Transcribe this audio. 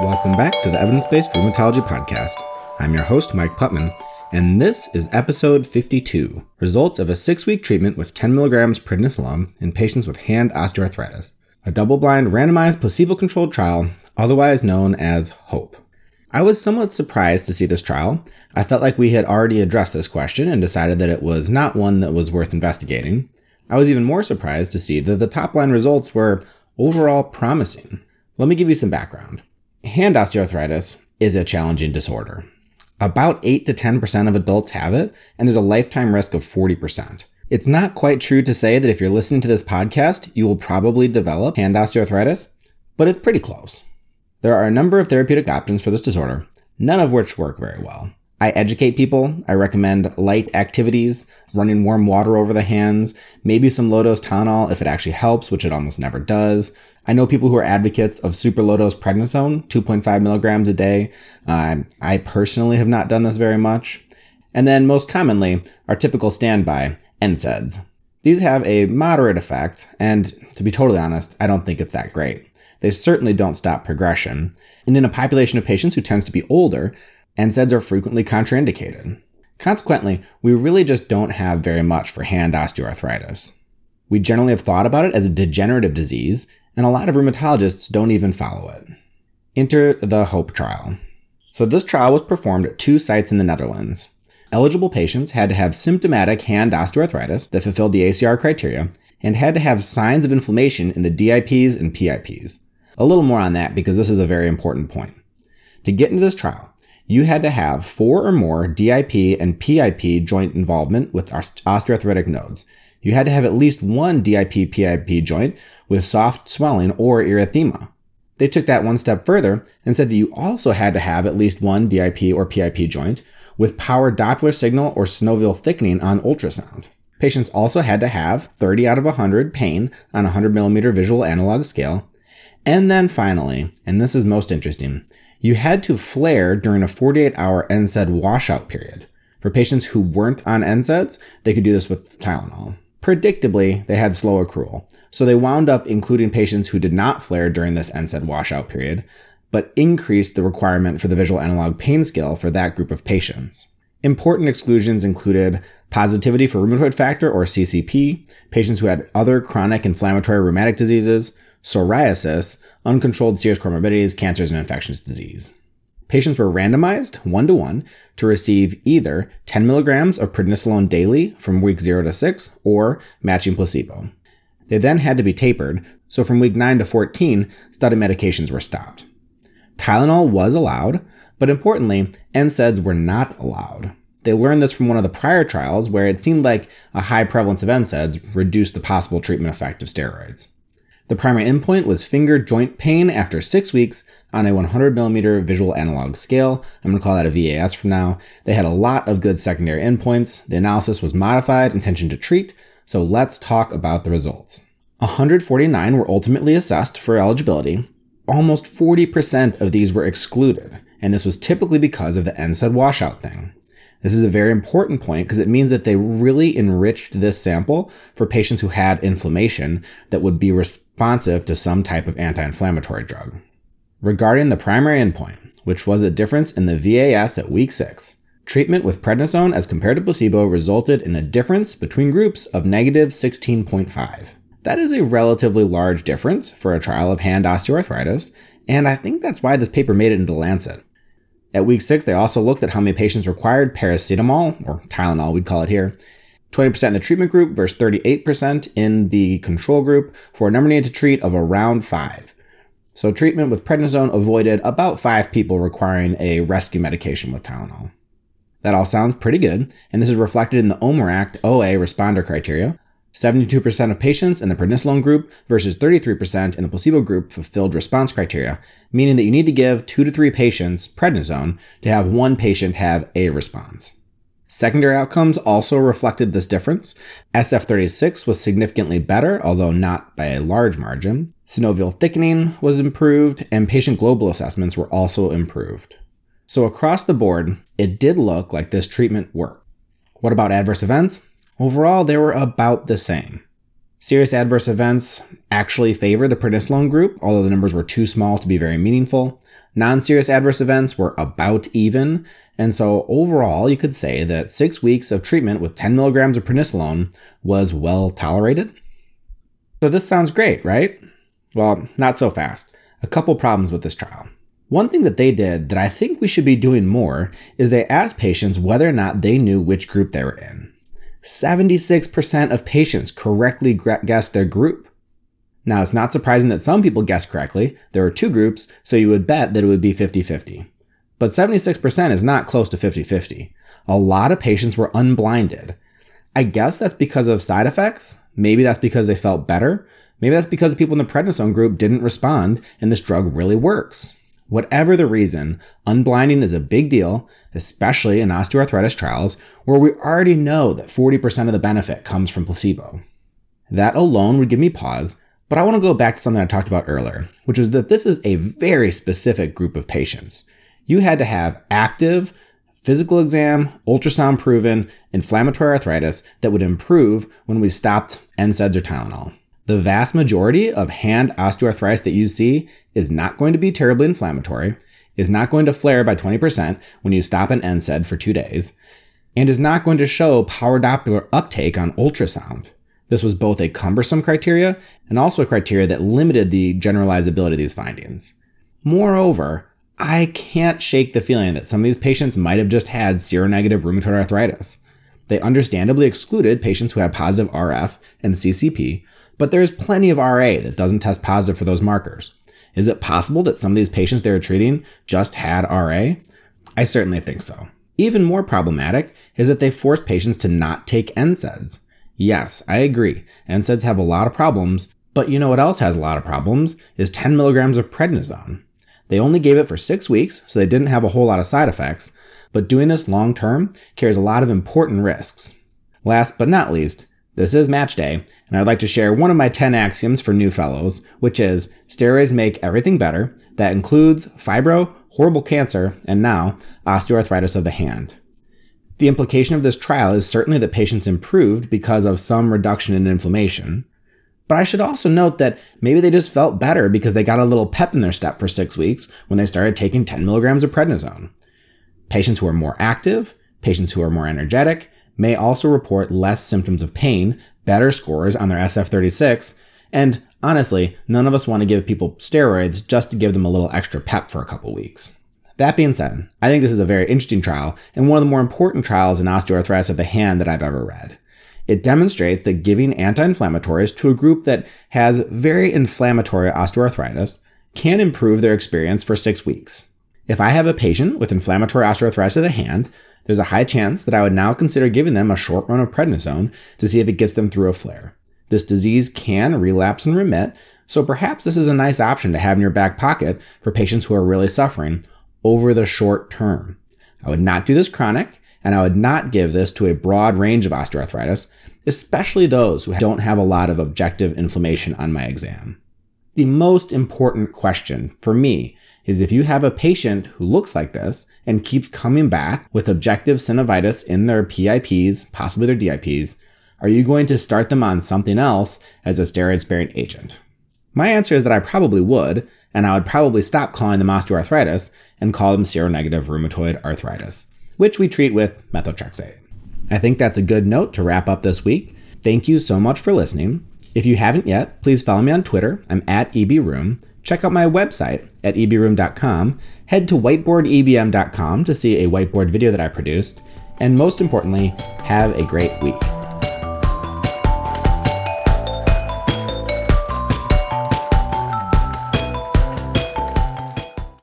Welcome back to the Evidence Based Rheumatology Podcast. I'm your host, Mike Putman, and this is episode 52 Results of a six week treatment with 10 milligrams prednisolone in patients with hand osteoarthritis, a double blind randomized placebo controlled trial, otherwise known as HOPE. I was somewhat surprised to see this trial. I felt like we had already addressed this question and decided that it was not one that was worth investigating. I was even more surprised to see that the top line results were overall promising. Let me give you some background. Hand osteoarthritis is a challenging disorder. About 8 to 10% of adults have it, and there's a lifetime risk of 40%. It's not quite true to say that if you're listening to this podcast, you will probably develop hand osteoarthritis, but it's pretty close. There are a number of therapeutic options for this disorder, none of which work very well. I educate people. I recommend light activities, running warm water over the hands, maybe some low dose Tylenol if it actually helps, which it almost never does, I know people who are advocates of super low dose prednisone, 2.5 milligrams a day. Uh, I personally have not done this very much. And then most commonly, our typical standby, NSAIDs. These have a moderate effect, and to be totally honest, I don't think it's that great. They certainly don't stop progression. And in a population of patients who tends to be older, NSAIDs are frequently contraindicated. Consequently, we really just don't have very much for hand osteoarthritis. We generally have thought about it as a degenerative disease, and a lot of rheumatologists don't even follow it. Enter the HOPE trial. So, this trial was performed at two sites in the Netherlands. Eligible patients had to have symptomatic hand osteoarthritis that fulfilled the ACR criteria and had to have signs of inflammation in the DIPs and PIPs. A little more on that because this is a very important point. To get into this trial, you had to have four or more DIP and PIP joint involvement with osteoarthritic nodes. You had to have at least one DIP PIP joint with soft swelling or erythema. They took that one step further and said that you also had to have at least one DIP or PIP joint with power Doppler signal or synovial thickening on ultrasound. Patients also had to have 30 out of 100 pain on a 100 millimeter visual analog scale. And then finally, and this is most interesting, you had to flare during a 48 hour NSAID washout period. For patients who weren't on NSAIDs, they could do this with Tylenol. Predictably, they had slow accrual, so they wound up including patients who did not flare during this NSAID washout period, but increased the requirement for the visual analog pain scale for that group of patients. Important exclusions included positivity for rheumatoid factor or CCP, patients who had other chronic inflammatory rheumatic diseases, psoriasis, uncontrolled serious comorbidities, cancers, and infectious disease. Patients were randomized one to one to receive either 10 milligrams of prednisolone daily from week 0 to 6 or matching placebo. They then had to be tapered, so from week 9 to 14, study medications were stopped. Tylenol was allowed, but importantly, NSAIDs were not allowed. They learned this from one of the prior trials where it seemed like a high prevalence of NSAIDs reduced the possible treatment effect of steroids. The primary endpoint was finger joint pain after six weeks on a 100 millimeter visual analog scale. I'm going to call that a VAS from now. They had a lot of good secondary endpoints. The analysis was modified, intention to treat. So let's talk about the results. 149 were ultimately assessed for eligibility. Almost 40% of these were excluded, and this was typically because of the NSAID washout thing. This is a very important point because it means that they really enriched this sample for patients who had inflammation that would be responsive to some type of anti inflammatory drug. Regarding the primary endpoint, which was a difference in the VAS at week 6, treatment with prednisone as compared to placebo resulted in a difference between groups of negative 16.5. That is a relatively large difference for a trial of hand osteoarthritis, and I think that's why this paper made it into the Lancet. At week six, they also looked at how many patients required paracetamol, or Tylenol, we'd call it here, 20% in the treatment group versus 38% in the control group for a number needed to treat of around five. So treatment with prednisone avoided about five people requiring a rescue medication with Tylenol. That all sounds pretty good, and this is reflected in the OMERACT OA responder criteria, 72% of patients in the prednisolone group versus 33% in the placebo group fulfilled response criteria, meaning that you need to give two to three patients prednisone to have one patient have a response. Secondary outcomes also reflected this difference. SF36 was significantly better, although not by a large margin. Synovial thickening was improved, and patient global assessments were also improved. So across the board, it did look like this treatment worked. What about adverse events? Overall, they were about the same. Serious adverse events actually favor the prednisolone group, although the numbers were too small to be very meaningful. Non serious adverse events were about even, and so overall, you could say that six weeks of treatment with 10 milligrams of prednisolone was well tolerated. So this sounds great, right? Well, not so fast. A couple problems with this trial. One thing that they did that I think we should be doing more is they asked patients whether or not they knew which group they were in. 76% of patients correctly guessed their group. Now, it's not surprising that some people guessed correctly. There are two groups, so you would bet that it would be 50 50. But 76% is not close to 50 50. A lot of patients were unblinded. I guess that's because of side effects. Maybe that's because they felt better. Maybe that's because the people in the prednisone group didn't respond and this drug really works. Whatever the reason, unblinding is a big deal, especially in osteoarthritis trials where we already know that 40% of the benefit comes from placebo. That alone would give me pause, but I want to go back to something I talked about earlier, which was that this is a very specific group of patients. You had to have active, physical exam, ultrasound proven inflammatory arthritis that would improve when we stopped NSAIDs or Tylenol. The vast majority of hand osteoarthritis that you see is not going to be terribly inflammatory, is not going to flare by 20% when you stop an NSAID for two days, and is not going to show power Doppler uptake on ultrasound. This was both a cumbersome criteria and also a criteria that limited the generalizability of these findings. Moreover, I can't shake the feeling that some of these patients might have just had seronegative rheumatoid arthritis. They understandably excluded patients who had positive RF and CCP, but there's plenty of RA that doesn't test positive for those markers. Is it possible that some of these patients they were treating just had RA? I certainly think so. Even more problematic is that they force patients to not take NSAIDs. Yes, I agree. NSAIDs have a lot of problems, but you know what else has a lot of problems is 10 milligrams of prednisone. They only gave it for six weeks, so they didn't have a whole lot of side effects, but doing this long term carries a lot of important risks. Last but not least, this is match day, and I'd like to share one of my 10 axioms for new fellows, which is steroids make everything better. That includes fibro, horrible cancer, and now osteoarthritis of the hand. The implication of this trial is certainly that patients improved because of some reduction in inflammation. But I should also note that maybe they just felt better because they got a little pep in their step for six weeks when they started taking 10 milligrams of prednisone. Patients who are more active, patients who are more energetic, may also report less symptoms of pain, better scores on their SF36, and honestly, none of us want to give people steroids just to give them a little extra pep for a couple weeks. That being said, I think this is a very interesting trial and one of the more important trials in osteoarthritis of the hand that I've ever read. It demonstrates that giving anti-inflammatories to a group that has very inflammatory osteoarthritis can improve their experience for six weeks. If I have a patient with inflammatory osteoarthritis of the hand, there's a high chance that I would now consider giving them a short run of prednisone to see if it gets them through a flare. This disease can relapse and remit, so perhaps this is a nice option to have in your back pocket for patients who are really suffering over the short term. I would not do this chronic, and I would not give this to a broad range of osteoarthritis, especially those who don't have a lot of objective inflammation on my exam. The most important question for me is if you have a patient who looks like this and keeps coming back with objective synovitis in their PIPs, possibly their DIPs, are you going to start them on something else as a steroid sparing agent? My answer is that I probably would, and I would probably stop calling them osteoarthritis and call them seronegative rheumatoid arthritis, which we treat with methotrexate. I think that's a good note to wrap up this week. Thank you so much for listening. If you haven't yet, please follow me on Twitter. I'm at ebrheum check out my website at ebrheum.com, head to whiteboardebm.com to see a whiteboard video that I produced, and most importantly, have a great week.